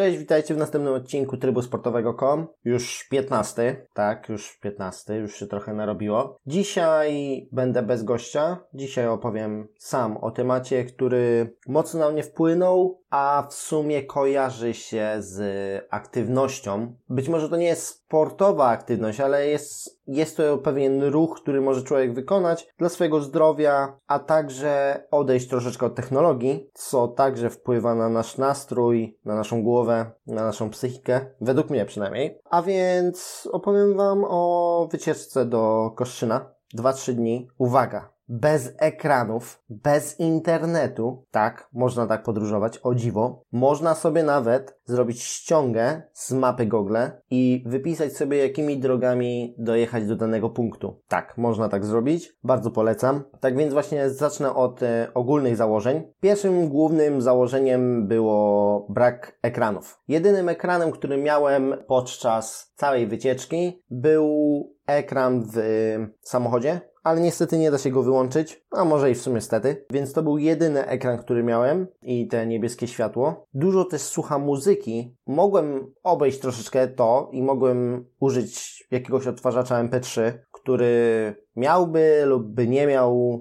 Cześć, witajcie w następnym odcinku Trybu Sportowego.com. Już 15, tak, już 15, już się trochę narobiło. Dzisiaj będę bez gościa. Dzisiaj opowiem sam o temacie, który mocno na mnie wpłynął, a w sumie kojarzy się z aktywnością. Być może to nie jest sportowa aktywność, ale jest, jest to pewien ruch, który może człowiek wykonać dla swojego zdrowia, a także odejść troszeczkę od technologii, co także wpływa na nasz nastrój, na naszą głowę, na naszą psychikę, według mnie przynajmniej. A więc opowiem Wam o wycieczce do Koszczyna. 2-3 dni. Uwaga! Bez ekranów, bez internetu, tak, można tak podróżować, o dziwo. Można sobie nawet zrobić ściągę z mapy Google i wypisać sobie, jakimi drogami dojechać do danego punktu. Tak, można tak zrobić, bardzo polecam. Tak więc właśnie zacznę od e, ogólnych założeń. Pierwszym głównym założeniem było brak ekranów. Jedynym ekranem, który miałem podczas całej wycieczki był ekran w samochodzie, ale niestety nie da się go wyłączyć, a może i w sumie stety. Więc to był jedyny ekran, który miałem i te niebieskie światło. Dużo też słucham muzyki. Mogłem obejść troszeczkę to i mogłem użyć jakiegoś odtwarzacza MP3, który miałby lub by nie miał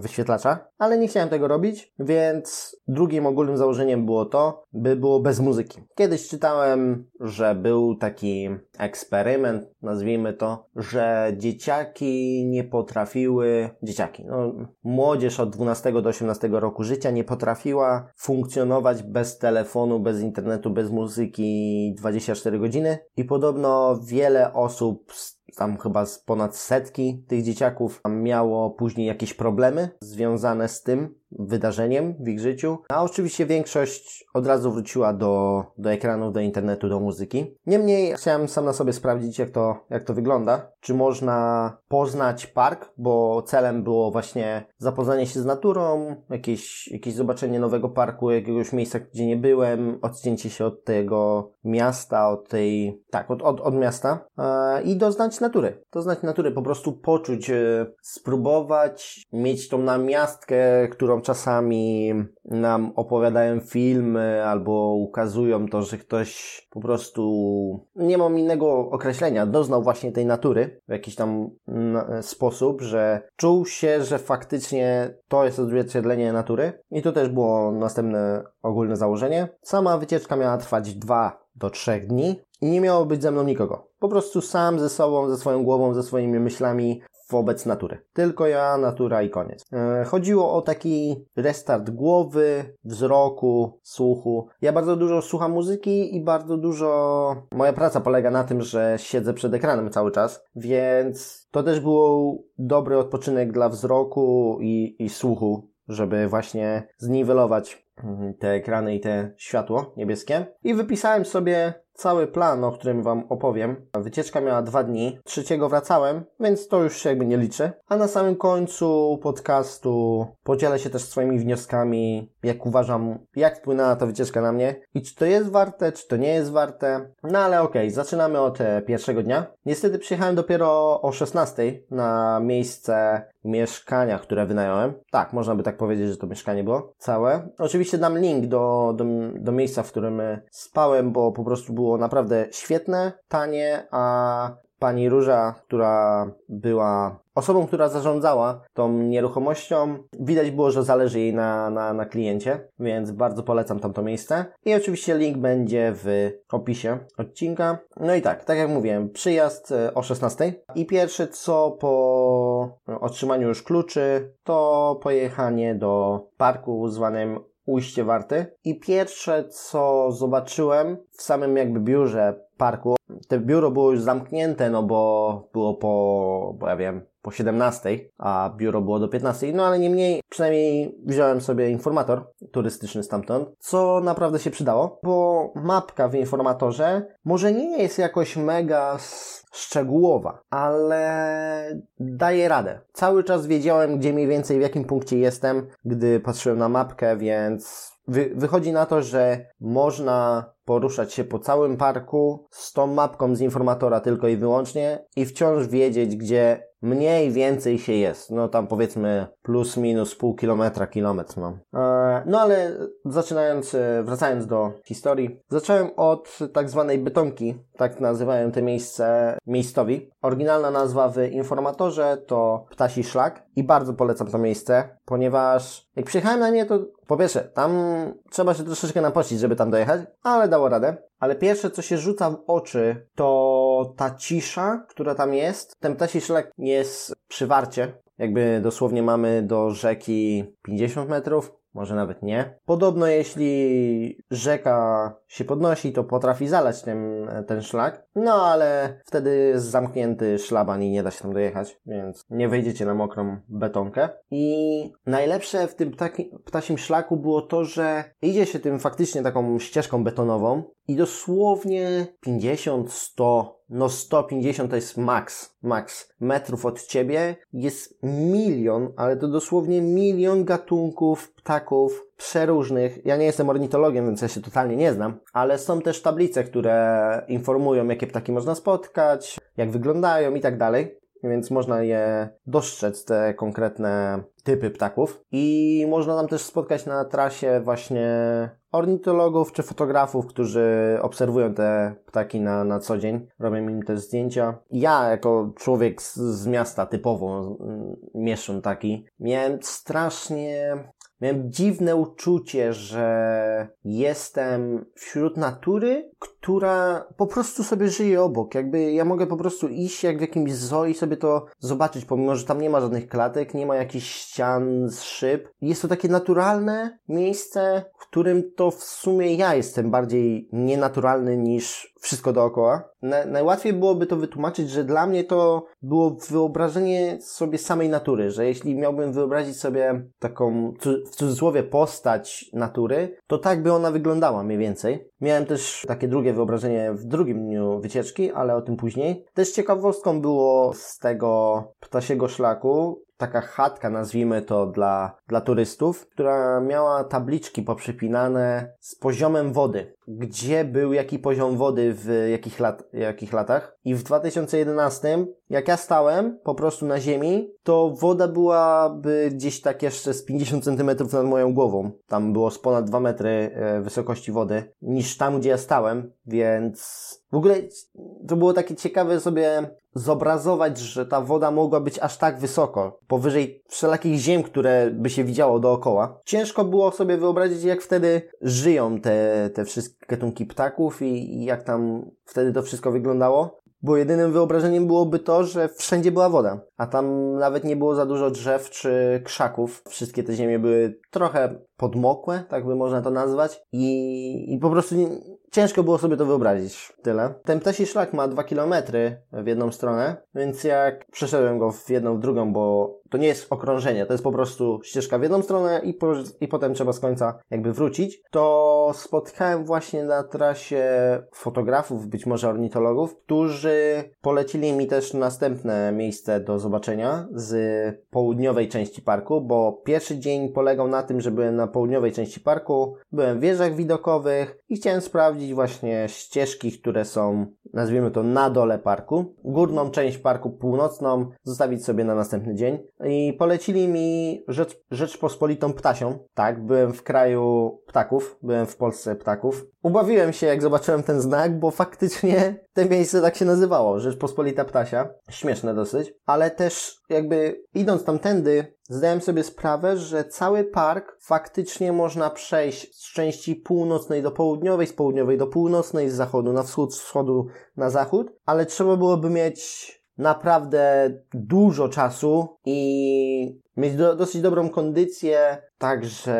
wyświetlacza, ale nie chciałem tego robić, więc drugim ogólnym założeniem było to, by było bez muzyki. Kiedyś czytałem, że był taki eksperyment, nazwijmy to, że dzieciaki nie potrafiły, dzieciaki, no młodzież od 12 do 18 roku życia nie potrafiła funkcjonować bez telefonu, bez internetu, bez muzyki 24 godziny i podobno wiele osób z tam chyba z ponad setki tych dzieciaków miało później jakieś problemy związane z tym, wydarzeniem w ich życiu. A oczywiście większość od razu wróciła do, do ekranów, do internetu, do muzyki. Niemniej chciałem sam na sobie sprawdzić, jak to, jak to wygląda. Czy można poznać park, bo celem było właśnie zapoznanie się z naturą, jakieś, jakieś zobaczenie nowego parku, jakiegoś miejsca, gdzie nie byłem, odcięcie się od tego miasta, od tej, tak, od, od, od miasta e, i doznać natury. Doznać natury, po prostu poczuć, e, spróbować mieć tą namiastkę, którą czasami nam opowiadają filmy albo ukazują to, że ktoś po prostu, nie mam innego określenia, doznał właśnie tej natury w jakiś tam sposób, że czuł się, że faktycznie to jest odzwierciedlenie natury. I to też było następne ogólne założenie. Sama wycieczka miała trwać dwa do trzech dni i nie miało być ze mną nikogo. Po prostu sam ze sobą, ze swoją głową, ze swoimi myślami wobec natury. Tylko ja, natura i koniec. E, chodziło o taki restart głowy, wzroku, słuchu. Ja bardzo dużo słucham muzyki i bardzo dużo... Moja praca polega na tym, że siedzę przed ekranem cały czas, więc to też był dobry odpoczynek dla wzroku i, i słuchu, żeby właśnie zniwelować mm, te ekrany i te światło niebieskie. I wypisałem sobie cały plan, o którym Wam opowiem. Wycieczka miała dwa dni. Trzeciego wracałem, więc to już się jakby nie liczy. A na samym końcu podcastu podzielę się też swoimi wnioskami, jak uważam, jak wpłynęła ta wycieczka na mnie i czy to jest warte, czy to nie jest warte. No ale okej, okay, zaczynamy od e, pierwszego dnia. Niestety przyjechałem dopiero o 16 na miejsce mieszkania, które wynająłem. Tak, można by tak powiedzieć, że to mieszkanie było całe. Oczywiście dam link do, do, do miejsca, w którym e, spałem, bo po prostu było było naprawdę świetne, tanie, a pani Róża, która była osobą, która zarządzała tą nieruchomością, widać było, że zależy jej na, na, na kliencie, więc bardzo polecam tamto miejsce. I oczywiście link będzie w opisie odcinka. No i tak, tak jak mówiłem, przyjazd e, o 16 i pierwsze co po otrzymaniu już kluczy, to pojechanie do parku zwanym ujście warty. I pierwsze, co zobaczyłem w samym jakby biurze parku, te biuro było już zamknięte, no bo było po, bo ja wiem, po 17, a biuro było do 15, no ale niemniej przynajmniej wziąłem sobie informator turystyczny stamtąd, co naprawdę się przydało, bo mapka w informatorze może nie jest jakoś mega szczegółowa, ale daje radę. Cały czas wiedziałem, gdzie mniej więcej, w jakim punkcie jestem, gdy patrzyłem na mapkę, więc wy wychodzi na to, że można poruszać się po całym parku z tą mapką z informatora tylko i wyłącznie i wciąż wiedzieć, gdzie mniej więcej się jest. No tam powiedzmy plus minus pół kilometra, kilometr mam. E, no ale zaczynając, e, wracając do historii, zacząłem od tak zwanej betonki, tak nazywają te miejsce miejscowi. Oryginalna nazwa w informatorze to Ptasi Szlak i bardzo polecam to miejsce, ponieważ jak przyjechałem na nie, to po pierwsze, tam trzeba się troszeczkę napościć, żeby tam dojechać, ale dało radę. Ale pierwsze, co się rzuca w oczy, to ta cisza, która tam jest. Ten ptasi szlak jest przy warcie. Jakby dosłownie mamy do rzeki 50 metrów, może nawet nie. Podobno jeśli rzeka się podnosi, to potrafi zalać ten, ten szlak, no ale wtedy jest zamknięty szlaban i nie da się tam dojechać, więc nie wejdziecie na mokrą betonkę. I najlepsze w tym ptaki, ptasim szlaku było to, że idzie się tym faktycznie taką ścieżką betonową i dosłownie 50, 100 no 150 to jest maks, maks metrów od ciebie jest milion, ale to dosłownie milion gatunków ptaków przeróżnych. Ja nie jestem ornitologiem, więc ja się totalnie nie znam, ale są też tablice, które informują, jakie ptaki można spotkać, jak wyglądają i tak dalej więc można je dostrzec, te konkretne typy ptaków. I można tam też spotkać na trasie właśnie ornitologów czy fotografów, którzy obserwują te ptaki na, na co dzień, robią im też zdjęcia. Ja, jako człowiek z, z miasta typowo, mm, mieszczą taki, miałem strasznie Miałem dziwne uczucie, że jestem wśród natury, która po prostu sobie żyje obok. Jakby ja mogę po prostu iść jak w jakimś zoo i sobie to zobaczyć, pomimo, że tam nie ma żadnych klatek, nie ma jakichś ścian z szyb. Jest to takie naturalne miejsce, w którym to w sumie ja jestem bardziej nienaturalny niż wszystko dookoła. Na, najłatwiej byłoby to wytłumaczyć, że dla mnie to było wyobrażenie sobie samej natury, że jeśli miałbym wyobrazić sobie taką w cudzysłowie postać natury, to tak by ona wyglądała mniej więcej. Miałem też takie drugie wyobrażenie w drugim dniu wycieczki, ale o tym później. Też ciekawostką było z tego ptasiego szlaku, taka chatka, nazwijmy to dla, dla turystów, która miała tabliczki poprzypinane z poziomem wody. Gdzie był jaki poziom wody w jakich, lat, jakich latach. I w 2011, jak ja stałem po prostu na ziemi, to woda byłaby gdzieś tak jeszcze z 50 cm nad moją głową. Tam było z ponad 2 metry e, wysokości wody, niż tam, gdzie ja stałem, więc w ogóle to było takie ciekawe sobie zobrazować, że ta woda mogła być aż tak wysoko, powyżej wszelakich ziem, które by się widziało dookoła. Ciężko było sobie wyobrazić, jak wtedy żyją te, te wszystkie gatunki ptaków i, i jak tam wtedy to wszystko wyglądało bo jedynym wyobrażeniem byłoby to, że wszędzie była woda, a tam nawet nie było za dużo drzew czy krzaków. Wszystkie te ziemie były trochę podmokłe, tak by można to nazwać, i, i po prostu nie, ciężko było sobie to wyobrazić. Tyle. Ten ptasi szlak ma dwa kilometry w jedną stronę, więc jak przeszedłem go w jedną, w drugą, bo to nie jest okrążenie, to jest po prostu ścieżka w jedną stronę i, po, i potem trzeba z końca jakby wrócić, to spotkałem właśnie na trasie fotografów, być może ornitologów, którzy polecili mi też następne miejsce do zobaczenia z południowej części parku, bo pierwszy dzień polegał na tym, że byłem na południowej części parku, byłem w wieżach widokowych i chciałem sprawdzić właśnie ścieżki, które są, nazwijmy to, na dole parku. Górną część parku północną zostawić sobie na następny dzień i polecili mi Rzecz, Rzeczpospolitą Ptasią. Tak, byłem w kraju ptaków, byłem w Polsce ptaków. Ubawiłem się, jak zobaczyłem ten znak, bo faktycznie te miejsce tak się nazywało, Rzeczpospolita Ptasia. Śmieszne dosyć, ale też jakby idąc tamtędy, zdałem sobie sprawę, że cały park faktycznie można przejść z części północnej do południowej, z południowej do północnej, z zachodu na wschód, z wschodu na zachód, ale trzeba byłoby mieć naprawdę dużo czasu i mieć do, dosyć dobrą kondycję, także,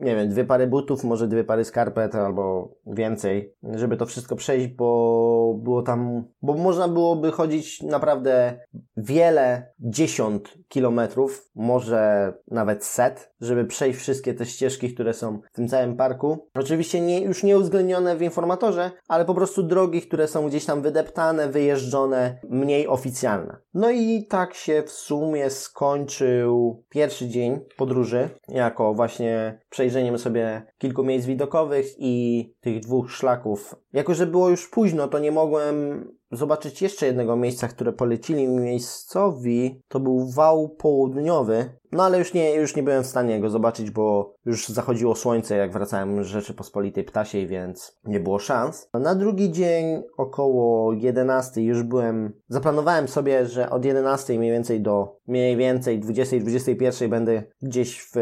nie wiem, dwie pary butów, może dwie pary skarpet albo więcej, żeby to wszystko przejść, bo było tam, bo można byłoby chodzić naprawdę wiele dziesiąt kilometrów, może nawet set, żeby przejść wszystkie te ścieżki, które są w tym całym parku. Oczywiście nie, już nie uwzględnione w informatorze, ale po prostu drogi, które są gdzieś tam wydeptane, wyjeżdżone, mniej oficjalne. No i tak się w sumie skończył pierwszy dzień podróży, jako właśnie przejrzeniem sobie kilku miejsc widokowych i tych dwóch szlaków. Jako, że było już późno, to nie mogłem zobaczyć jeszcze jednego miejsca, które polecili mi miejscowi. To był wał południowy. No ale już nie, już nie byłem w stanie go zobaczyć, bo już zachodziło słońce, jak wracałem z Rzeczypospolitej Ptasiej, więc nie było szans. Na drugi dzień około 11 już byłem, zaplanowałem sobie, że od 11 mniej więcej do mniej więcej 20-21 będę gdzieś w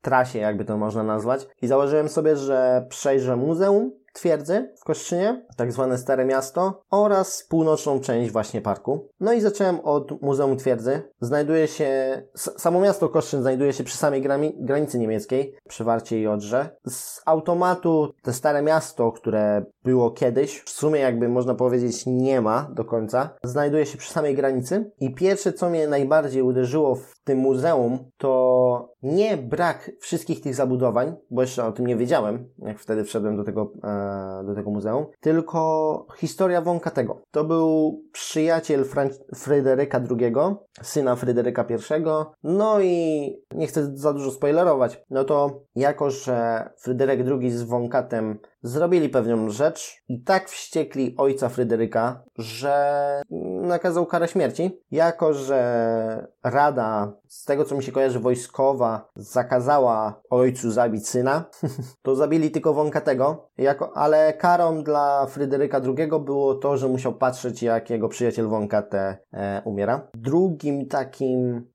trasie, jakby to można nazwać. I założyłem sobie, że przejrzę muzeum, twierdzy w Koszczynie, tak zwane Stare Miasto oraz północną część właśnie parku. No i zacząłem od Muzeum Twierdzy. Znajduje się, samo miasto Koszczyn znajduje się przy samej granicy niemieckiej, przy Warcie i Odrze. Z automatu te Stare Miasto, które było kiedyś, w sumie jakby można powiedzieć nie ma do końca, znajduje się przy samej granicy i pierwsze co mnie najbardziej uderzyło w tym muzeum to nie brak wszystkich tych zabudowań, bo jeszcze o tym nie wiedziałem, jak wtedy wszedłem do tego, e, do tego muzeum, tylko historia Wąkatego. To był przyjaciel Fran Fryderyka II, syna Fryderyka I, no i nie chcę za dużo spoilerować, no to jako, że Fryderyk II z Wąkatem zrobili pewną rzecz i tak wściekli ojca Fryderyka, że nakazał karę śmierci. Jako, że Rada, z tego co mi się kojarzy, wojskowa zakazała ojcu zabić syna, to zabili tylko Wąkatego, jako, ale karą dla Fryderyka II było to, że musiał patrzeć, jak jego przyjaciel Wąkate e, umiera. Drugim takim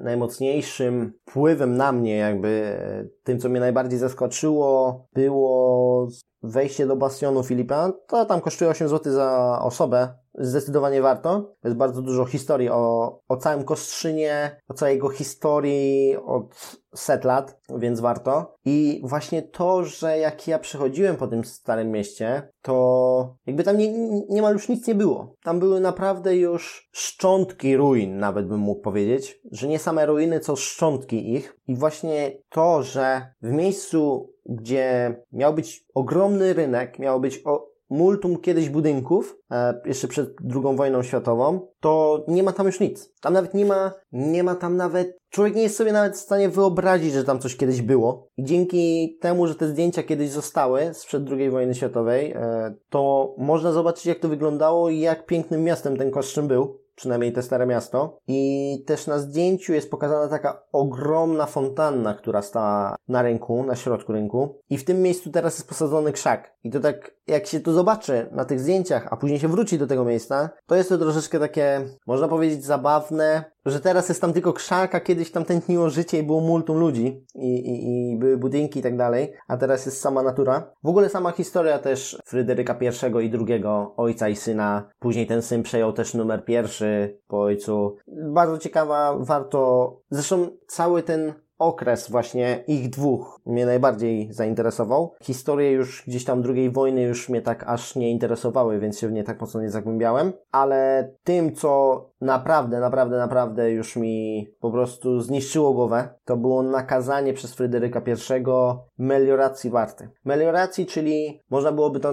najmocniejszym wpływem na mnie, jakby e, tym, co mnie najbardziej zaskoczyło, było wejście do bastionu Filipa. To tam kosztuje 8 zł za osobę. Zdecydowanie warto. Jest bardzo dużo historii o, o całym Kostrzynie, o całej jego historii od set lat, więc warto. I właśnie to, że jak ja przechodziłem po tym starym mieście, to jakby tam nie, niemal już nic nie było. Tam były naprawdę już szczątki ruin, nawet bym mógł powiedzieć, że nie same ruiny, co szczątki ich. I właśnie to, że w miejscu, gdzie miał być ogromny rynek, miało być o, multum kiedyś budynków, e, jeszcze przed II wojną światową, to nie ma tam już nic. Tam nawet nie ma, nie ma tam nawet, człowiek nie jest sobie nawet w stanie wyobrazić, że tam coś kiedyś było. I dzięki temu, że te zdjęcia kiedyś zostały sprzed II wojny światowej, e, to można zobaczyć, jak to wyglądało i jak pięknym miastem ten Koszczyn był przynajmniej te stare miasto. I też na zdjęciu jest pokazana taka ogromna fontanna, która stała na rynku, na środku rynku. I w tym miejscu teraz jest posadzony krzak. I to tak, jak się to zobaczy na tych zdjęciach, a później się wróci do tego miejsca, to jest to troszeczkę takie, można powiedzieć, zabawne, że teraz jest tam tylko krzak, a kiedyś tam tętniło życie i było multum ludzi i, i, i były budynki i tak dalej, a teraz jest sama natura. W ogóle sama historia też Fryderyka I i II, ojca i syna. Później ten syn przejął też numer pierwszy po ojcu. Bardzo ciekawa, warto, zresztą cały ten okres właśnie ich dwóch mnie najbardziej zainteresował. Historie już gdzieś tam drugiej wojny już mnie tak aż nie interesowały, więc się w nie tak mocno nie zagłębiałem, ale tym, co naprawdę, naprawdę, naprawdę już mi po prostu zniszczyło głowę, to było nakazanie przez Fryderyka I melioracji warty. Melioracji, czyli można byłoby to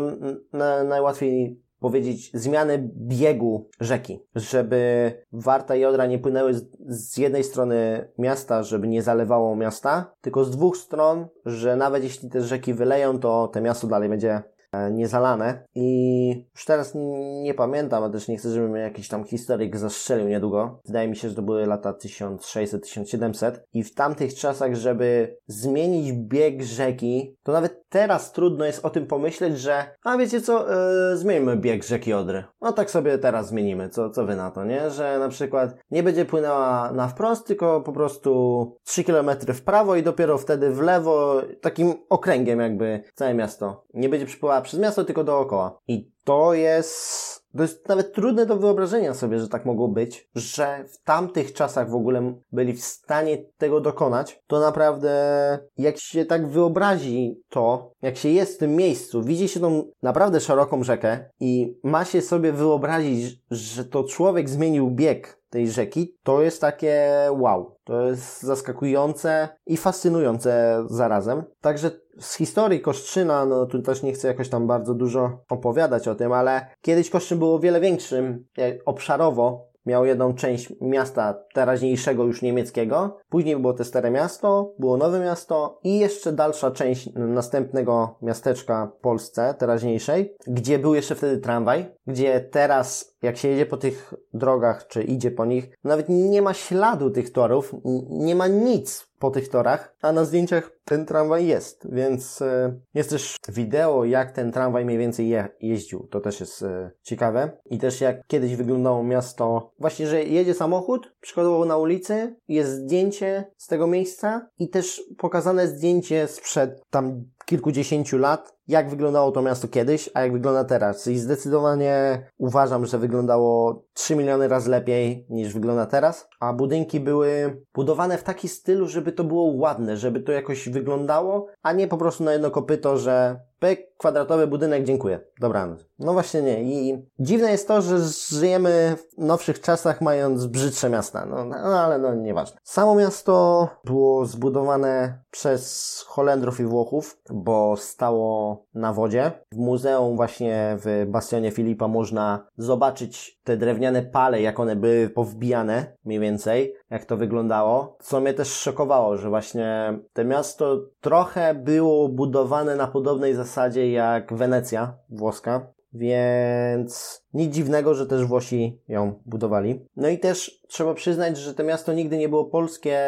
najłatwiej powiedzieć, zmiany biegu rzeki, żeby Warta i Odra nie płynęły z, z, jednej strony miasta, żeby nie zalewało miasta, tylko z dwóch stron, że nawet jeśli te rzeki wyleją, to te miasto dalej będzie niezalane i już teraz nie pamiętam, a też nie chcę, żeby jakiś tam historyk zastrzelił niedługo. Wydaje mi się, że to były lata 1600-1700 i w tamtych czasach, żeby zmienić bieg rzeki, to nawet teraz trudno jest o tym pomyśleć, że a wiecie co, yy, zmieńmy bieg rzeki Odry. No tak sobie teraz zmienimy, co, co wy na to, nie? Że na przykład nie będzie płynęła na wprost, tylko po prostu 3 km w prawo i dopiero wtedy w lewo, takim okręgiem jakby całe miasto. Nie będzie przypływała przez miasto, tylko dookoła. I to jest to jest nawet trudne do wyobrażenia sobie, że tak mogło być, że w tamtych czasach w ogóle byli w stanie tego dokonać. To naprawdę, jak się tak wyobrazi to, jak się jest w tym miejscu, widzi się tą naprawdę szeroką rzekę i ma się sobie wyobrazić, że to człowiek zmienił bieg tej rzeki, to jest takie wow. To jest zaskakujące i fascynujące zarazem. Także z historii Koszczyna, no tu też nie chcę jakoś tam bardzo dużo opowiadać o tym, ale kiedyś Koszczyn było wiele większym obszarowo miał jedną część miasta teraźniejszego już niemieckiego, później było te stare miasto, było nowe miasto i jeszcze dalsza część następnego miasteczka w Polsce teraźniejszej, gdzie był jeszcze wtedy tramwaj, gdzie teraz jak się jedzie po tych drogach, czy idzie po nich, nawet nie ma śladu tych torów, nie ma nic po tych torach, a na zdjęciach ten tramwaj jest, więc e, jest też wideo, jak ten tramwaj mniej więcej je, jeździł. To też jest e, ciekawe. I też jak kiedyś wyglądało miasto, właśnie, że jedzie samochód, przykładowo na ulicy, jest zdjęcie z tego miejsca i też pokazane zdjęcie sprzed tam kilkudziesięciu lat, jak wyglądało to miasto kiedyś, a jak wygląda teraz. I zdecydowanie uważam, że wyglądało 3 miliony razy lepiej niż wygląda teraz, a budynki były budowane w taki stylu, żeby to było ładne, żeby to jakoś wyglądało, a nie po prostu na jedno kopyto, że kwadratowy budynek, dziękuję. Dobranoc. No właśnie nie. I dziwne jest to, że żyjemy w nowszych czasach mając brzydsze miasta. No, no ale no nieważne. Samo miasto było zbudowane przez Holendrów i Włochów, bo stało na wodzie. W muzeum właśnie w Bastionie Filipa można zobaczyć te drewniane pale, jak one były powbijane, mniej więcej, jak to wyglądało. Co mnie też szokowało, że właśnie to miasto trochę było budowane na podobnej zasadzie jak Wenecja włoska, więc nic dziwnego, że też Włosi ją budowali. No i też trzeba przyznać, że to miasto nigdy nie było polskie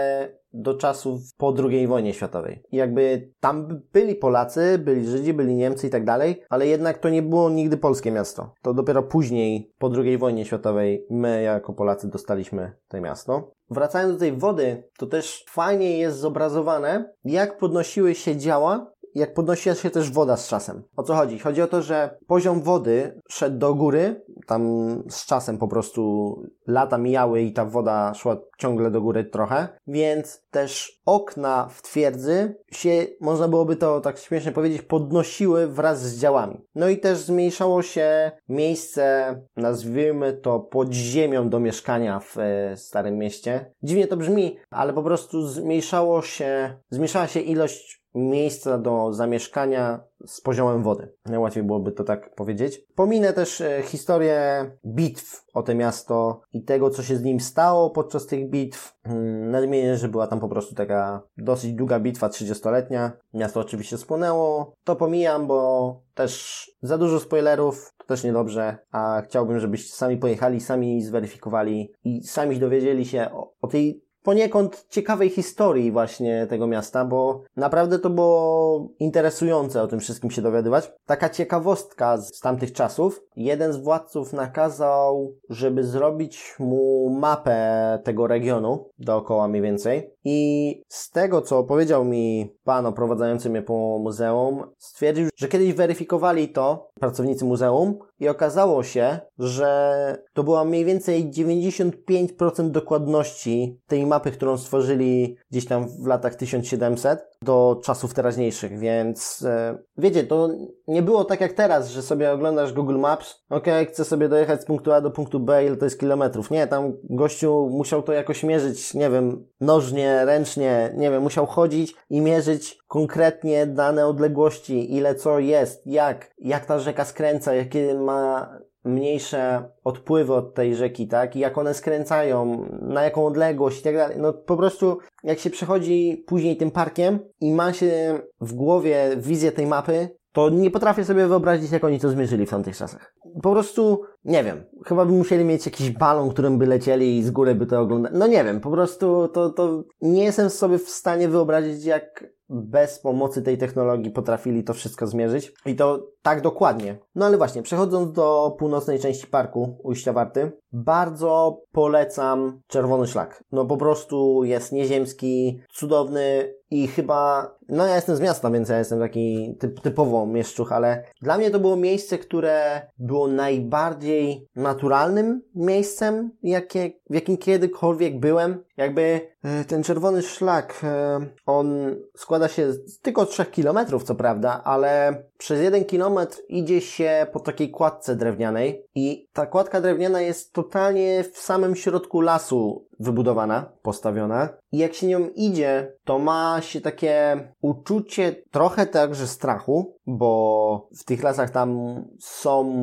do czasów po II wojnie światowej. I jakby tam byli Polacy, byli Żydzi, byli Niemcy i tak dalej, ale jednak to nie było nigdy polskie miasto. To dopiero później, po II wojnie światowej, my jako Polacy dostaliśmy to miasto. Wracając do tej wody, to też fajnie jest zobrazowane, jak podnosiły się działa jak podnosiła się też woda z czasem. O co chodzi? Chodzi o to, że poziom wody szedł do góry, tam z czasem po prostu lata mijały i ta woda szła ciągle do góry trochę, więc też okna w twierdzy się, można byłoby to tak śmiesznie powiedzieć, podnosiły wraz z działami. No i też zmniejszało się miejsce, nazwijmy to pod ziemią do mieszkania w e, Starym Mieście. Dziwnie to brzmi, ale po prostu zmniejszało się, zmniejszała się ilość miejsca do zamieszkania z poziomem wody. Najłatwiej byłoby to tak powiedzieć. Pominę też e, historię bitw o to miasto i tego, co się z nim stało podczas tych bitw. Hmm, nadmienię, że była tam po prostu taka dosyć długa bitwa, 30-letnia. Miasto oczywiście spłonęło. To pomijam, bo też za dużo spoilerów, to też niedobrze, a chciałbym, żebyście sami pojechali, sami zweryfikowali i sami dowiedzieli się o, o tej poniekąd ciekawej historii właśnie tego miasta, bo naprawdę to było interesujące o tym wszystkim się dowiadywać. Taka ciekawostka z tamtych czasów. Jeden z władców nakazał, żeby zrobić mu mapę tego regionu dookoła mniej więcej. I z tego, co powiedział mi pan oprowadzający mnie po muzeum, stwierdził, że kiedyś weryfikowali to pracownicy muzeum i okazało się, że to była mniej więcej 95% dokładności tej mapy, którą stworzyli gdzieś tam w latach 1700 do czasów teraźniejszych, więc e, wiecie, to nie było tak jak teraz, że sobie oglądasz Google Maps, ok, chcę sobie dojechać z punktu A do punktu B, ile to jest kilometrów. Nie, tam gościu musiał to jakoś mierzyć, nie wiem, nożnie, ręcznie, nie wiem, musiał chodzić i mierzyć konkretnie dane odległości, ile co jest, jak, jak ta rzeka skręca, jakie ma mniejsze odpływy od tej rzeki, tak? I jak one skręcają, na jaką odległość i tak dalej. No po prostu jak się przechodzi później tym parkiem i ma się w głowie wizję tej mapy, to nie potrafię sobie wyobrazić, jak oni to zmierzyli w tamtych czasach. Po prostu, nie wiem, chyba by musieli mieć jakiś balon, którym by lecieli i z góry by to oglądali. No nie wiem, po prostu to, to nie jestem sobie w stanie wyobrazić, jak bez pomocy tej technologii potrafili to wszystko zmierzyć. I to tak dokładnie. No ale właśnie, przechodząc do północnej części parku Ujścia Warty, bardzo polecam Czerwony Szlak. No po prostu jest nieziemski, cudowny i chyba, no ja jestem z miasta, więc ja jestem taki typ, typowo mieszczuch, ale dla mnie to było miejsce, które było najbardziej naturalnym miejscem, jakie, w jakim kiedykolwiek byłem. Jakby e, ten czerwony szlak, e, on składa się z tylko 3 kilometrów, co prawda, ale przez jeden kilometr idzie się po takiej kładce drewnianej i ta kładka drewniana jest totalnie w samym środku lasu. wybudowana, postawiona. I jak się nią idzie, to ma się takie uczucie trochę także strachu, bo w tych lasach tam są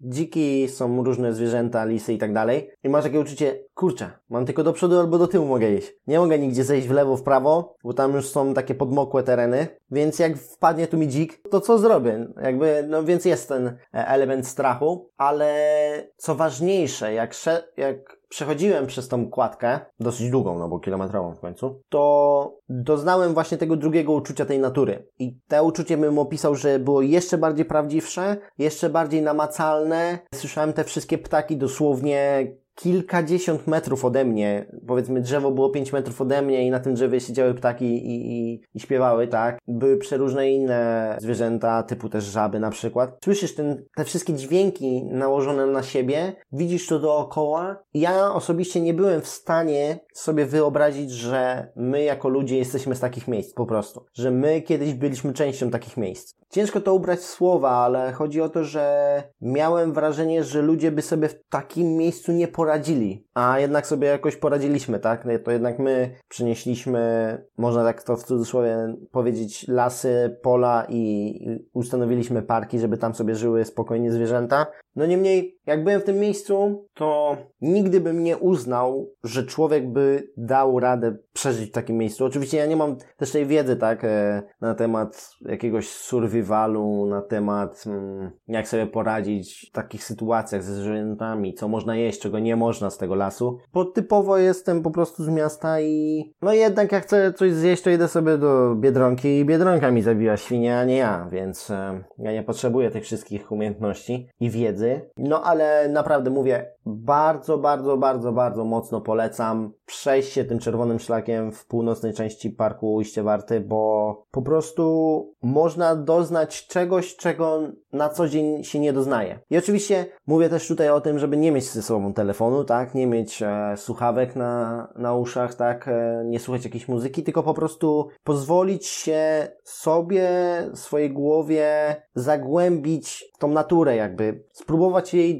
dziki, są różne zwierzęta, lisy i tak dalej. I masz takie uczucie, kurczę, mam tylko do przodu albo do tyłu mogę iść. Nie mogę nigdzie zejść w lewo, w prawo, bo tam już są takie podmokłe tereny. Więc jak wpadnie tu mi dzik, to co zrobię? Jakby, no więc jest ten e, element strachu, ale co ważniejsze, jak, jak przechodziłem przez tą kładkę, dosyć długą, no bo kilometrową w końcu, to doznałem właśnie tego drugiego uczucia tej natury. I to uczucie bym opisał, że było jeszcze bardziej prawdziwsze, jeszcze bardziej namacalne. Słyszałem te wszystkie ptaki dosłownie kilkadziesiąt metrów ode mnie, powiedzmy drzewo było pięć metrów ode mnie i na tym drzewie siedziały ptaki i, i, i śpiewały, tak? Były przeróżne inne zwierzęta, typu też żaby na przykład. Słyszysz ten, te wszystkie dźwięki nałożone na siebie, widzisz to dookoła. Ja osobiście nie byłem w stanie sobie wyobrazić, że my jako ludzie jesteśmy z takich miejsc, po prostu. Że my kiedyś byliśmy częścią takich miejsc. Ciężko to ubrać w słowa, ale chodzi o to, że miałem wrażenie, że ludzie by sobie w takim miejscu nie poradzili, a jednak sobie jakoś poradziliśmy, tak? To jednak my przynieśliśmy, można tak to w cudzysłowie powiedzieć, lasy, pola i ustanowiliśmy parki, żeby tam sobie żyły spokojnie zwierzęta. No niemniej, jak byłem w tym miejscu, to nigdy bym nie uznał, że człowiek by dał radę przeżyć w takim miejscu. Oczywiście ja nie mam też tej wiedzy, tak, e, na temat jakiegoś survivalu, na temat mm, jak sobie poradzić w takich sytuacjach ze zwierzętami, co można jeść, czego nie można z tego lasu. Bo typowo jestem po prostu z miasta i no jednak jak chcę coś zjeść, to idę sobie do Biedronki i Biedronka mi zabiła świnia, a nie ja, więc e, ja nie potrzebuję tych wszystkich umiejętności i wiedzy no ale naprawdę mówię, bardzo, bardzo, bardzo, bardzo mocno polecam przejście tym czerwonym szlakiem w północnej części parku Ujście Warty, bo po prostu można doznać czegoś, czego na co dzień się nie doznaje. I oczywiście mówię też tutaj o tym, żeby nie mieć ze sobą telefonu, tak, nie mieć e, słuchawek na, na uszach, tak, e, nie słuchać jakiejś muzyki, tylko po prostu pozwolić się sobie, swojej głowie zagłębić tą naturę jakby, spróbować jej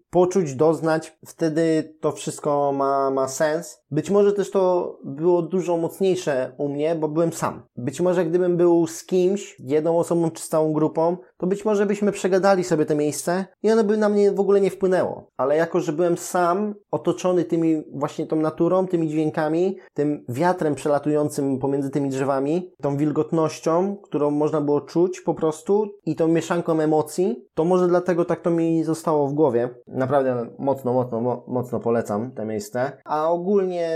poczuć, doznać, wtedy to wszystko ma, ma sens. Być może też to było dużo mocniejsze u mnie, bo byłem sam. Być może gdybym był z kimś, jedną osobą czy całą grupą, to być może byśmy przegadali sobie te miejsce i ono by na mnie w ogóle nie wpłynęło. Ale jako, że byłem sam, otoczony tymi właśnie tą naturą, tymi dźwiękami, tym wiatrem przelatującym pomiędzy tymi drzewami, tą wilgotnością, którą można było czuć po prostu i tą mieszanką emocji, to może dlatego tak to mi zostało w głowie. Naprawdę mocno, mocno, mocno polecam te miejsce. A ogólnie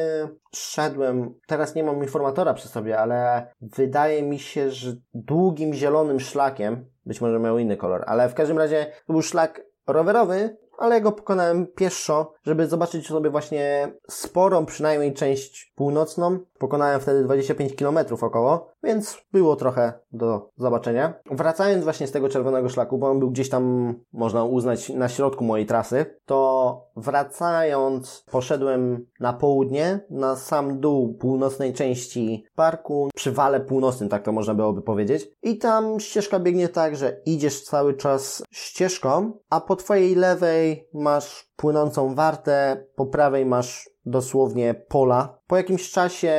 szedłem, teraz nie mam informatora przy sobie, ale wydaje mi się, że długim zielonym szlakiem, być może miał inny kolor, ale w każdym razie to był szlak rowerowy, ale go pokonałem pieszo, żeby zobaczyć sobie właśnie sporą przynajmniej część północną. Pokonałem wtedy 25 km około, więc było trochę do zobaczenia. Wracając właśnie z tego czerwonego szlaku, bo on był gdzieś tam, można uznać, na środku mojej trasy, to wracając poszedłem na południe, na sam dół północnej części parku, przy wale północnym, tak to można byłoby powiedzieć. I tam ścieżka biegnie tak, że idziesz cały czas ścieżką, a po twojej lewej masz płynącą wartę, po prawej masz dosłownie pola. Po jakimś czasie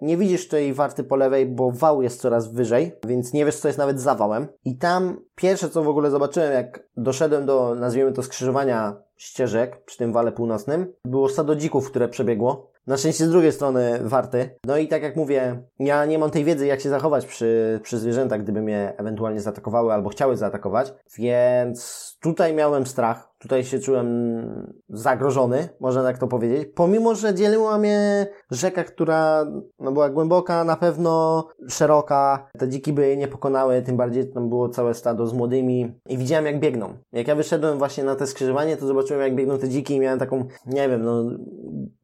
nie widzisz tej warty po lewej, bo wał jest coraz wyżej, więc nie wiesz, co jest nawet za wałem. I tam pierwsze, co w ogóle zobaczyłem, jak doszedłem do, nazwijmy to, skrzyżowania ścieżek przy tym wale północnym, było stado dzików, które przebiegło. Na szczęście z drugiej strony warty. No i tak jak mówię, ja nie mam tej wiedzy, jak się zachować przy, przy zwierzętach, gdyby mnie ewentualnie zaatakowały albo chciały zaatakować, więc tutaj miałem strach, tutaj się czułem zagrożony, można tak to powiedzieć. Pomimo, że dzieliła mnie rzeka, która no, była głęboka, na pewno szeroka, te dziki by jej nie pokonały, tym bardziej tam było całe stado z młodymi i widziałem jak biegną. Jak ja wyszedłem właśnie na te skrzyżowanie, to zobaczyłem jak biegną te dziki i miałem taką, nie wiem, no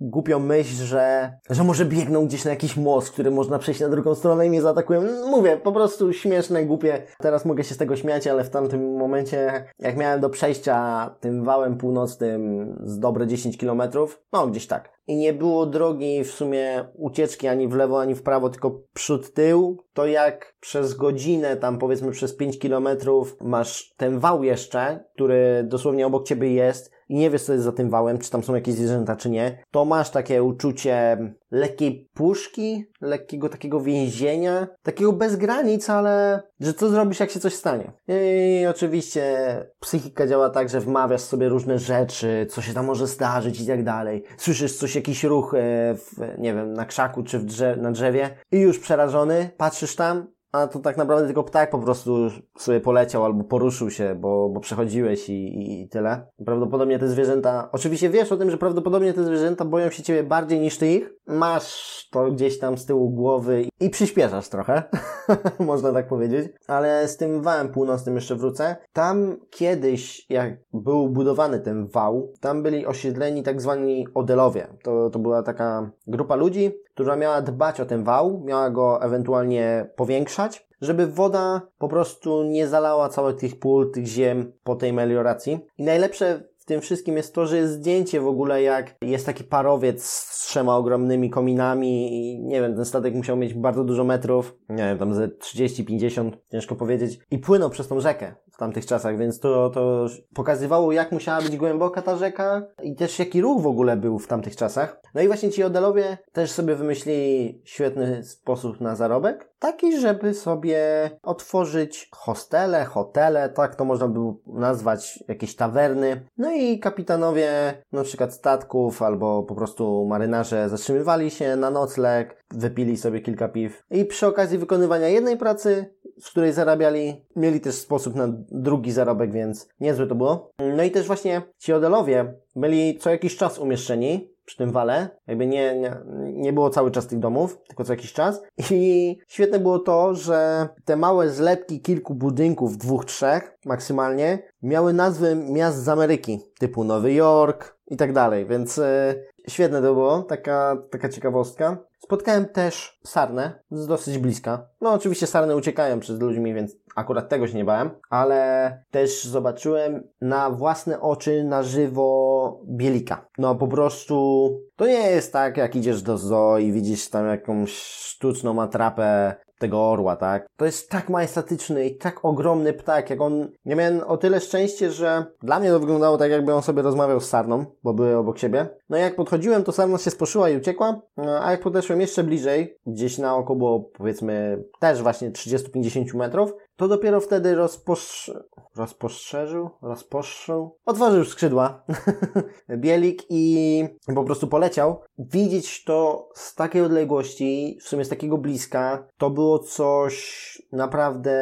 głupią myśl, że, że może biegną gdzieś na jakiś most, który można przejść na drugą stronę i mnie zaatakują. Mówię, po prostu śmieszne, głupie. Teraz mogę się z tego śmiać, ale w tamtym momencie, jak miałem do przejścia tym wałem północnym z dobre 10 kilometrów, no gdzieś tak. I nie było drogi w sumie ucieczki ani w lewo, ani w prawo, tylko przód, tył, to jak przez godzinę, tam powiedzmy przez 5 kilometrów masz ten wał jeszcze, który dosłownie obok ciebie jest, i nie wiesz, co jest za tym wałem, czy tam są jakieś zwierzęta, czy nie, to masz takie uczucie lekkiej puszki, lekkiego takiego więzienia, takiego bez granic, ale że co zrobisz, jak się coś stanie. I oczywiście psychika działa tak, że wmawiasz sobie różne rzeczy, co się tam może zdarzyć i tak dalej. Słyszysz coś, jakiś ruch, e, w, nie wiem, na krzaku czy w na drzewie i już przerażony, patrzysz tam, a to tak naprawdę tylko ptak po prostu sobie poleciał albo poruszył się, bo, bo przechodziłeś i, i, i tyle. Prawdopodobnie te zwierzęta, oczywiście wiesz o tym, że prawdopodobnie te zwierzęta boją się ciebie bardziej niż ty ich. Masz to gdzieś tam z tyłu głowy i przyspieszasz trochę, można tak powiedzieć. Ale z tym wałem północnym jeszcze wrócę. Tam kiedyś, jak był budowany ten wał, tam byli osiedleni tak zwani odelowie. To, to była taka grupa ludzi, która miała dbać o ten wał, miała go ewentualnie powiększać, żeby woda po prostu nie zalała całych tych pól, tych ziem po tej melioracji. I najlepsze w tym wszystkim jest to, że jest zdjęcie w ogóle, jak jest taki parowiec z trzema ogromnymi kominami i nie wiem, ten statek musiał mieć bardzo dużo metrów, nie wiem, tam ze 30-50, ciężko powiedzieć, i płynął przez tą rzekę tamtych czasach, więc to, to pokazywało, jak musiała być głęboka ta rzeka i też jaki ruch w ogóle był w tamtych czasach. No i właśnie ci Odelowie też sobie wymyślili świetny sposób na zarobek, taki, żeby sobie otworzyć hostele, hotele, tak to można by nazwać, jakieś tawerny. No i kapitanowie na przykład statków albo po prostu marynarze zatrzymywali się na nocleg, wypili sobie kilka piw i przy okazji wykonywania jednej pracy, z której zarabiali, mieli też sposób na drugi zarobek, więc niezłe to było. No i też właśnie ci Odelowie byli co jakiś czas umieszczeni przy tym wale. Jakby nie, nie, nie było cały czas tych domów, tylko co jakiś czas. I świetne było to, że te małe zlepki kilku budynków, dwóch, trzech maksymalnie, miały nazwy miast z Ameryki, typu Nowy Jork i tak dalej, więc e, świetne to było, taka, taka ciekawostka. Spotkałem też sarnę z dosyć bliska. No oczywiście sarny uciekają przed ludźmi, więc akurat tego się nie bałem, ale też zobaczyłem na własne oczy na żywo bielika. No po prostu to nie jest tak, jak idziesz do zoo i widzisz tam jakąś sztuczną atrapę tego orła, tak? To jest tak majestatyczny i tak ogromny ptak, jak on... Ja miałem o tyle szczęście, że dla mnie to wyglądało tak, jakby on sobie rozmawiał z sarną, bo były obok siebie. No i jak podchodziłem, to sarna się sposzyła i uciekła, a jak podeszłem jeszcze bliżej, gdzieś na oko było powiedzmy też właśnie 30-50 metrów, to dopiero wtedy rozposz... rozpostrzeżył, rozpostrzył, otworzył skrzydła bielik i po prostu poleciał. Widzieć to z takiej odległości, w sumie z takiego bliska, to było coś naprawdę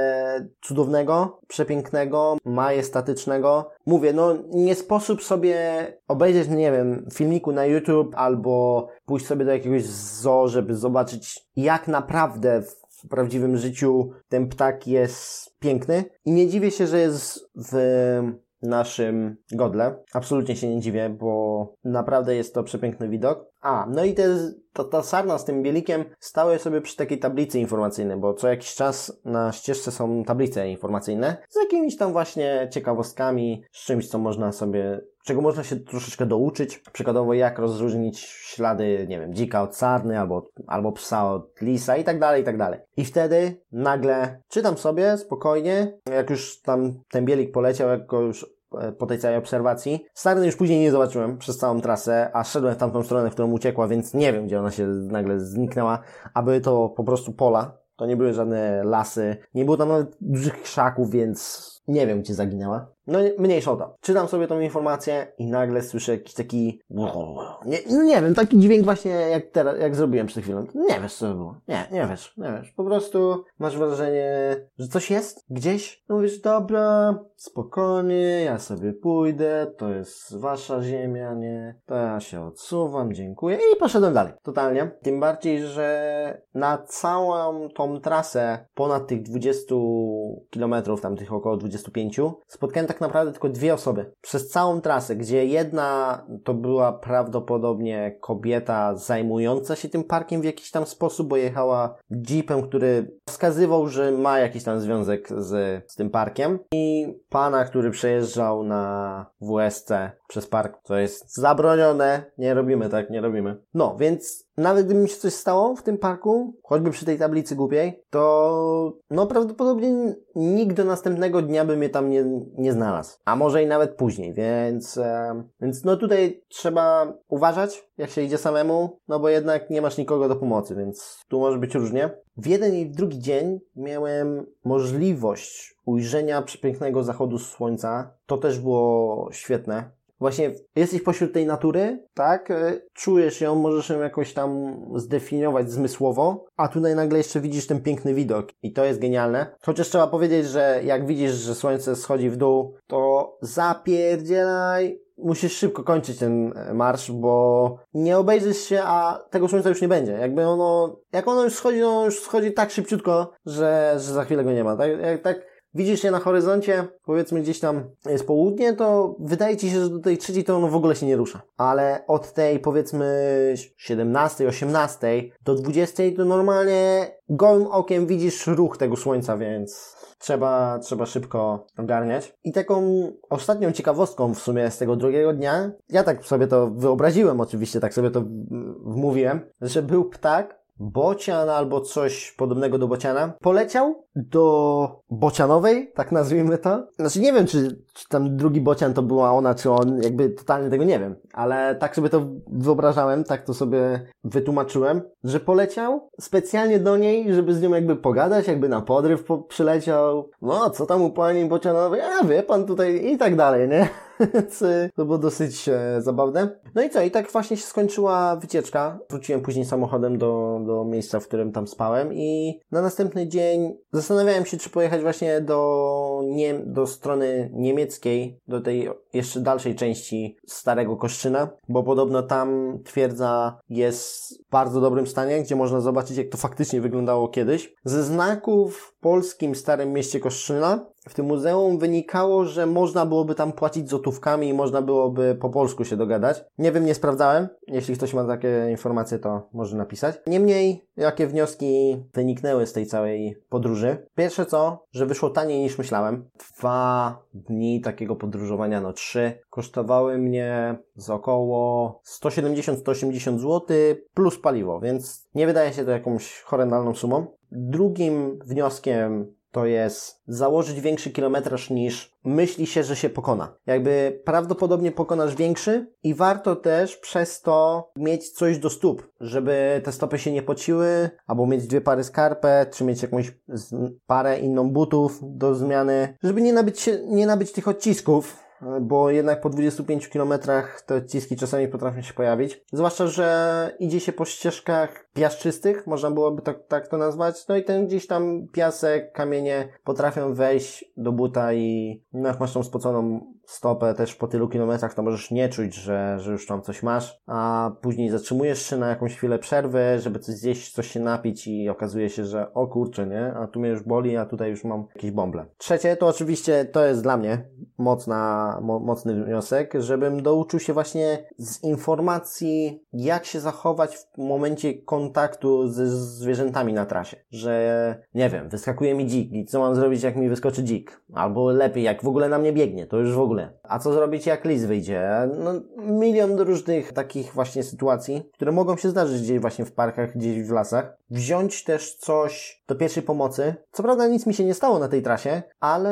cudownego, przepięknego, majestatycznego. Mówię, no nie sposób sobie obejrzeć, nie wiem, filmiku na YouTube albo pójść sobie do jakiegoś zoo, żeby zobaczyć jak naprawdę w prawdziwym życiu ten ptak jest piękny. I nie dziwię się, że jest w naszym godle. Absolutnie się nie dziwię, bo naprawdę jest to przepiękny widok. A, no i te, to, ta sarna z tym bielikiem stały sobie przy takiej tablicy informacyjnej, bo co jakiś czas na ścieżce są tablice informacyjne z jakimiś tam właśnie ciekawostkami, z czymś, co można sobie czego można się troszeczkę douczyć. Przykładowo, jak rozróżnić ślady, nie wiem, dzika od sarny, albo, albo psa od lisa i tak dalej, i tak dalej. I wtedy nagle czytam sobie spokojnie, jak już tam ten bielik poleciał, jak go już e, po tej całej obserwacji. Sarny już później nie zobaczyłem przez całą trasę, a szedłem w tamtą stronę, w którą uciekła, więc nie wiem, gdzie ona się nagle zniknęła, aby to po prostu pola. To nie były żadne lasy, nie było tam nawet dużych krzaków, więc nie wiem, gdzie zaginęła. No mniejsza o to. Czytam sobie tą informację i nagle słyszę jakiś taki... Nie, no nie wiem, taki dźwięk właśnie jak teraz, jak zrobiłem przed chwilą. Nie wiesz, co to było. Nie, nie wiesz, nie wiesz. Po prostu masz wrażenie, że coś jest gdzieś. No mówisz, dobra, spokojnie, ja sobie pójdę, to jest wasza ziemia, nie? To ja się odsuwam, dziękuję i poszedłem dalej. Totalnie. Tym bardziej, że na całą tą trasę ponad tych 20 kilometrów, tam tych około 25, spotkałem tak naprawdę tylko dwie osoby. Przez całą trasę, gdzie jedna to była prawdopodobnie kobieta zajmująca się tym parkiem w jakiś tam sposób, bo jechała jeepem, który wskazywał, że ma jakiś tam związek z, z tym parkiem i pana, który przejeżdżał na WSC przez park, to jest zabronione, nie robimy tak, nie robimy. No, więc nawet gdyby mi się coś stało w tym parku, choćby przy tej tablicy głupiej, to no prawdopodobnie nikt do następnego dnia bym je tam nie, nie znalazł. A może i nawet później, więc, e, więc no tutaj trzeba uważać, jak się idzie samemu, no bo jednak nie masz nikogo do pomocy, więc tu może być różnie. W jeden i w drugi dzień miałem możliwość ujrzenia przepięknego zachodu słońca. To też było świetne. Właśnie jesteś pośród tej natury, tak? E, czujesz ją, możesz ją jakoś tam zdefiniować zmysłowo, a tutaj nagle jeszcze widzisz ten piękny widok i to jest genialne. Chociaż trzeba powiedzieć, że jak widzisz, że słońce schodzi w dół, to zapierdzielaj musisz szybko kończyć ten e, marsz, bo nie obejrzysz się, a tego słońca już nie będzie. Jakby ono, jak ono już schodzi, ono już schodzi tak szybciutko, że, że za chwilę go nie ma. Tak, jak, tak widzisz je na horyzoncie, powiedzmy gdzieś tam jest południe, to wydaje ci się, że do tej trzeciej to ono w ogóle się nie rusza. Ale od tej powiedzmy 17, 18 do 20 to normalnie gołym okiem widzisz ruch tego słońca, więc trzeba, trzeba szybko ogarniać. I taką ostatnią ciekawostką w sumie z tego drugiego dnia, ja tak sobie to wyobraziłem oczywiście, tak sobie to wmówiłem, że był ptak, bocian albo coś podobnego do bociana, poleciał do bocianowej, tak nazwijmy to. Znaczy nie wiem, czy, czy tam drugi bocian to była ona, czy on, jakby totalnie tego nie wiem, ale tak sobie to wyobrażałem, tak to sobie wytłumaczyłem, że poleciał specjalnie do niej, żeby z nią jakby pogadać, jakby na podryw po przyleciał. No, co tam u pani bocianowej? A wie pan tutaj i tak dalej, nie? Y, to było dosyć e, zabawne. No i co? I tak właśnie się skończyła wycieczka. Wróciłem później samochodem do, do miejsca, w którym tam spałem i na następny dzień zastanawiałem się, czy pojechać właśnie do, nie, do strony niemieckiej, do tej jeszcze dalszej części Starego Koszczyna, bo podobno tam twierdza jest w bardzo dobrym stanie, gdzie można zobaczyć, jak to faktycznie wyglądało kiedyś. Ze znaków w polskim Starym Mieście Koszczyna w tym muzeum wynikało, że można byłoby tam płacić złotówkami i można byłoby po polsku się dogadać. Nie wiem, nie sprawdzałem. Jeśli ktoś ma takie informacje, to może napisać. Niemniej, jakie wnioski wyniknęły z tej całej podróży? Pierwsze co, że wyszło taniej niż myślałem. Dwa dni takiego podróżowania, no trzy, kosztowały mnie z około 170-180 zł plus paliwo, więc nie wydaje się to jakąś horrendalną sumą. Drugim wnioskiem to jest założyć większy kilometraż niż myśli się, że się pokona. Jakby prawdopodobnie pokonasz większy i warto też przez to mieć coś do stóp, żeby te stopy się nie pociły, albo mieć dwie pary skarpet, czy mieć jakąś parę inną butów do zmiany, żeby nie nabyć, się, nie nabyć tych odcisków, bo jednak po 25 kilometrach te odciski czasami potrafią się pojawić. Zwłaszcza, że idzie się po ścieżkach piaszczystych, można byłoby tak, tak to nazwać. No i ten gdzieś tam piasek, kamienie potrafią wejść do buta i no jak masz tą spoconą stopę też po tylu kilometrach, to możesz nie czuć, że, że już tam coś masz, a później zatrzymujesz się na jakąś chwilę przerwy, żeby coś zjeść, coś się napić i okazuje się, że o kurczę, nie? A tu mnie już boli, a tutaj już mam jakieś bąble. Trzecie to oczywiście, to jest dla mnie mocna, mo, mocny wniosek, żebym douczył się właśnie z informacji, jak się zachować w momencie kontaktu ze zwierzętami na trasie. Że, nie wiem, wyskakuje mi dzik i co mam zrobić, jak mi wyskoczy dzik? Albo lepiej, jak w ogóle na mnie biegnie, to już w ogóle A co zrobić, jak lis wyjdzie? No, milion różnych takich właśnie sytuacji, które mogą się zdarzyć gdzieś właśnie w parkach, gdzieś w lasach. Wziąć też coś do pierwszej pomocy. Co prawda nic mi się nie stało na tej trasie, ale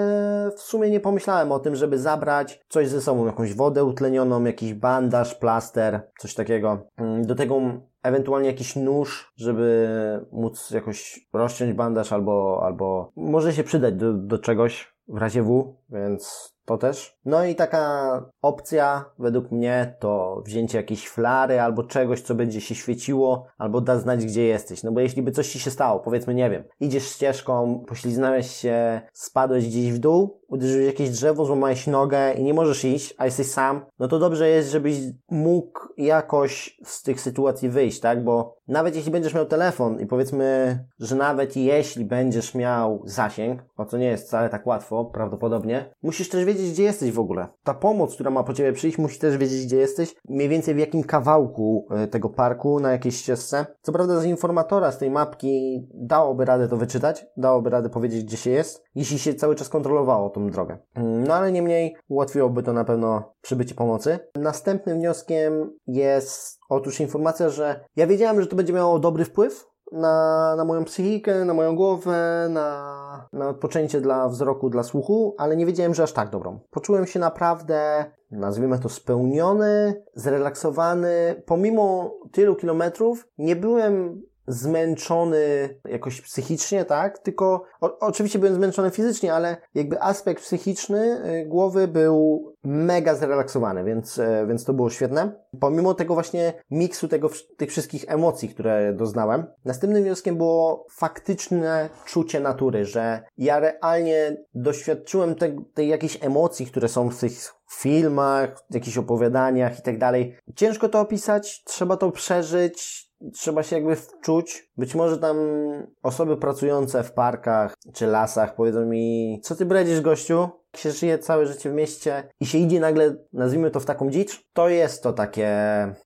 w sumie nie pomyślałem o tym, żeby zabrać coś ze sobą, jakąś wodę utlenioną, jakiś bandaż, plaster, coś takiego. Mm, do tego ewentualnie jakiś nóż, żeby móc jakoś rozciąć bandaż albo, albo może się przydać do, do czegoś w razie W, więc to też. No i taka opcja według mnie to wzięcie jakiejś flary albo czegoś, co będzie się świeciło, albo da znać, gdzie jesteś. No bo jeśli by coś ci się stało, powiedzmy, nie wiem, idziesz ścieżką, pośliznąłeś się, spadłeś gdzieś w dół, uderzyłeś jakieś drzewo, złamałeś nogę i nie możesz iść, a jesteś sam, no to dobrze jest, żebyś mógł jakoś z tych sytuacji wyjść, tak? Bo nawet jeśli będziesz miał telefon i powiedzmy, że nawet jeśli będziesz miał zasięg, o co nie jest wcale tak łatwo, prawdopodobnie, musisz też wiedzieć, gdzie jesteś w ogóle. Ta pomoc, która ma po ciebie przyjść, musi też wiedzieć, gdzie jesteś, mniej więcej w jakim kawałku e, tego parku, na jakiejś ścieżce. Co prawda z informatora, z tej mapki dałoby radę to wyczytać, dałoby radę powiedzieć, gdzie się jest, jeśli się cały czas kontrolowało tą drogę. Mm, no ale niemniej ułatwiłoby to na pewno przybycie pomocy. Następnym wnioskiem jest otóż informacja, że ja wiedziałem, że to będzie miało dobry wpływ na, na moją psychikę, na moją głowę, na, na odpoczęcie dla wzroku, dla słuchu, ale nie wiedziałem, że aż tak dobrą. Poczułem się naprawdę, nazwijmy to, spełniony, zrelaksowany. Pomimo tylu kilometrów nie byłem zmęczony jakoś psychicznie, tak? Tylko o, oczywiście byłem zmęczony fizycznie, ale jakby aspekt psychiczny y, głowy był mega zrelaksowany, więc, y, więc to było świetne. Pomimo tego właśnie miksu tego, tych wszystkich emocji, które doznałem, następnym wnioskiem było faktyczne czucie natury, że ja realnie doświadczyłem tej, tej jakiejś emocji, które są w tych filmach, jakichś opowiadaniach i tak dalej. Ciężko to opisać, trzeba to przeżyć, trzeba się jakby wczuć. Być może tam osoby pracujące w parkach czy lasach powiedzą mi, co ty bredzisz gościu? Się żyje całe życie w mieście i się idzie nagle, nazwijmy to w taką dzicz, to jest to takie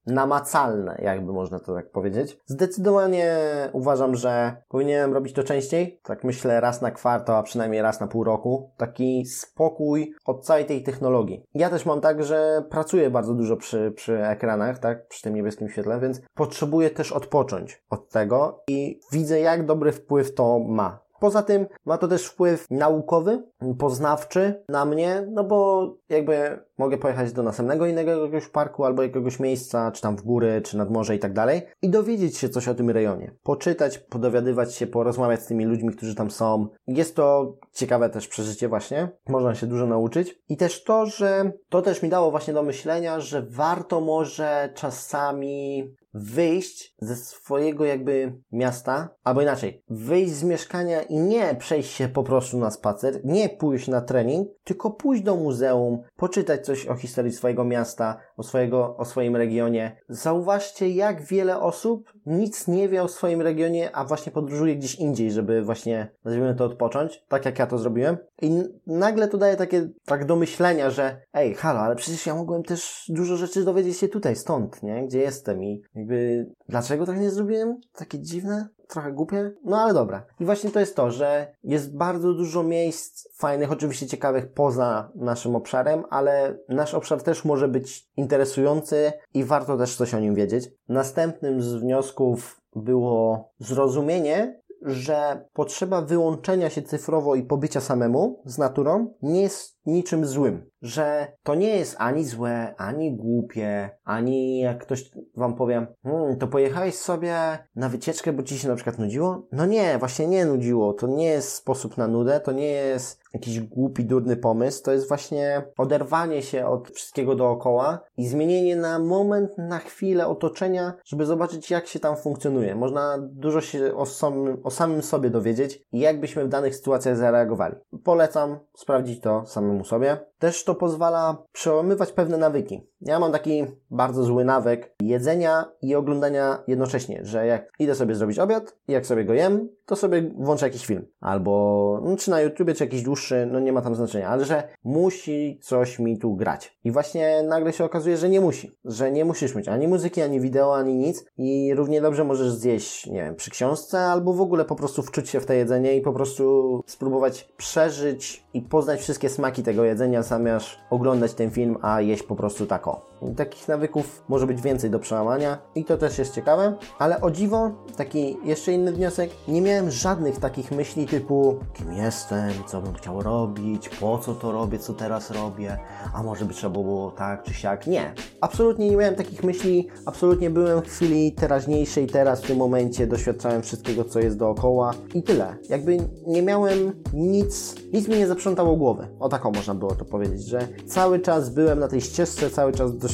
namacalne, jakby można to tak powiedzieć. Zdecydowanie uważam, że powinienem robić to częściej. Tak myślę raz na kwartał, a przynajmniej raz na pół roku. Taki spokój od całej tej technologii. Ja też mam tak, że pracuję bardzo dużo przy, przy ekranach, tak, przy tym niebieskim świetle, więc potrzebuję też odpocząć od tego i widzę, jak dobry wpływ to ma. Poza tym ma to też wpływ naukowy, poznawczy na mnie, no bo jakby mogę pojechać do następnego innego jakiegoś parku albo jakiegoś miejsca, czy tam w góry, czy nad morze i tak dalej i dowiedzieć się coś o tym rejonie. Poczytać, podowiadywać się, porozmawiać z tymi ludźmi, którzy tam są. Jest to ciekawe też przeżycie właśnie. Można się dużo nauczyć. I też to, że to też mi dało właśnie do myślenia, że warto może czasami wyjść ze swojego jakby miasta, albo inaczej, wyjść z mieszkania i nie przejść się po prostu na spacer, nie pójść na trening, tylko pójść do muzeum, poczytać coś o historii swojego miasta, o, swojego, o swoim regionie. Zauważcie, jak wiele osób nic nie wie o swoim regionie, a właśnie podróżuje gdzieś indziej, żeby właśnie, nazwijmy to, odpocząć, tak jak ja to zrobiłem. I nagle to daje takie, tak do myślenia, że ej, halo, ale przecież ja mogłem też dużo rzeczy dowiedzieć się tutaj, stąd, nie? Gdzie jestem i jakby, dlaczego tak nie zrobiłem? Takie dziwne? Trochę głupie, no ale dobra. I właśnie to jest to, że jest bardzo dużo miejsc fajnych, oczywiście ciekawych poza naszym obszarem, ale nasz obszar też może być interesujący i warto też coś o nim wiedzieć. Następnym z wniosków było zrozumienie, że potrzeba wyłączenia się cyfrowo i pobycia samemu z naturą nie jest niczym złym. Że to nie jest ani złe, ani głupie, ani jak ktoś wam powie, hmm, to pojechałeś sobie na wycieczkę, bo ci się na przykład nudziło? No nie, właśnie nie nudziło. To nie jest sposób na nudę, to nie jest jakiś głupi, durny pomysł. To jest właśnie oderwanie się od wszystkiego dookoła i zmienienie na moment, na chwilę otoczenia, żeby zobaczyć, jak się tam funkcjonuje. Można dużo się o samym, o samym sobie dowiedzieć i jak byśmy w danych sytuacjach zareagowali. Polecam sprawdzić to samemu samemu sobie. Też to pozwala przełamywać pewne nawyki. Ja mam taki bardzo zły nawyk jedzenia i oglądania jednocześnie, że jak idę sobie zrobić obiad i jak sobie go jem, to sobie włączę jakiś film. Albo no, czy na YouTubie, czy jakiś dłuższy, no nie ma tam znaczenia, ale że musi coś mi tu grać. I właśnie nagle się okazuje, że nie musi. Że nie musisz mieć ani muzyki, ani wideo, ani nic i równie dobrze możesz zjeść, nie wiem, przy książce, albo w ogóle po prostu wczuć się w to jedzenie i po prostu spróbować przeżyć i poznać wszystkie smaki tego jedzenia, zamiast oglądać ten film, a jeść po prostu tako. Takich nawyków może być więcej do przełamania i to też jest ciekawe, ale o dziwo, taki jeszcze inny wniosek, nie miałem żadnych takich myśli typu kim jestem, co bym chciał robić, po co to robię, co teraz robię, a może by trzeba było tak czy siak. Nie. Absolutnie nie miałem takich myśli, absolutnie byłem w chwili teraźniejszej, teraz w tym momencie doświadczałem wszystkiego, co jest dookoła i tyle. Jakby nie miałem nic, nic mi nie zaprzątało głowy. O taką można było to powiedzieć, że cały czas byłem na tej ścieżce, cały czas doświadczałem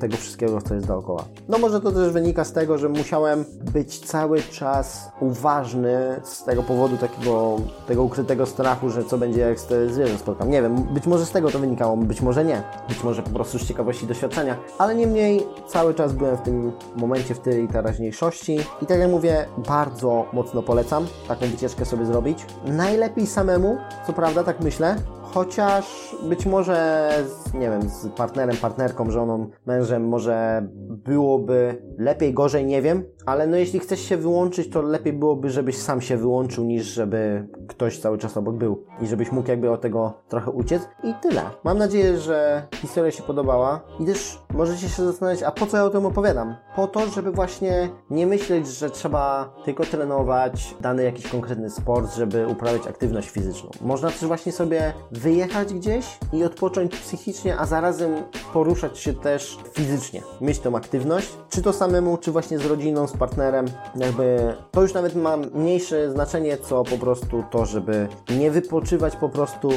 tego wszystkiego, co jest dookoła. No może to też wynika z tego, że musiałem być cały czas uważny z tego powodu takiego, tego ukrytego strachu, że co będzie jak z zwierzę spotkam. Nie wiem, być może z tego to wynikało, być może nie. Być może po prostu z ciekawości doświadczenia, ale niemniej cały czas byłem w tym momencie, w tej teraźniejszości i tak jak mówię, bardzo mocno polecam taką wycieczkę sobie zrobić. Najlepiej samemu, co prawda, tak myślę, chociaż być może, z, nie wiem, z partnerem, partnerką, żoną, mężem może byłoby lepiej, gorzej, nie wiem, ale no jeśli chcesz się wyłączyć, to lepiej byłoby, żebyś sam się wyłączył, niż żeby ktoś cały czas obok był i żebyś mógł jakby od tego trochę uciec i tyle. Mam nadzieję, że historia się podobała i też możecie się zastanawiać, a po co ja o tym opowiadam? Po to, żeby właśnie nie myśleć, że trzeba tylko trenować dany jakiś konkretny sport, żeby uprawiać aktywność fizyczną. Można też właśnie sobie wyjechać gdzieś i odpocząć psychicznie, a zarazem poruszać się też fizycznie. Mieć tą aktywność, czy to samemu, czy właśnie z rodziną, z partnerem. Jakby to już nawet ma mniejsze znaczenie, co po prostu to, żeby nie wypoczywać po prostu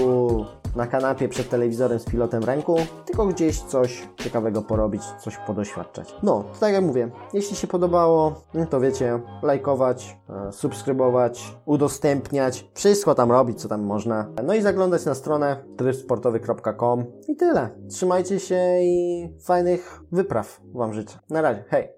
na kanapie przed telewizorem z pilotem w ręku, tylko gdzieś coś ciekawego porobić, coś podoświadczać. No, tak jak mówię, jeśli się podobało, to wiecie, lajkować, e, subskrybować, udostępniać, wszystko tam robić, co tam można. No i zaglądać na stronę trybsportowy.com i tyle. Trzymajcie się i fajnych wypraw Wam życzę. Na razie, hej!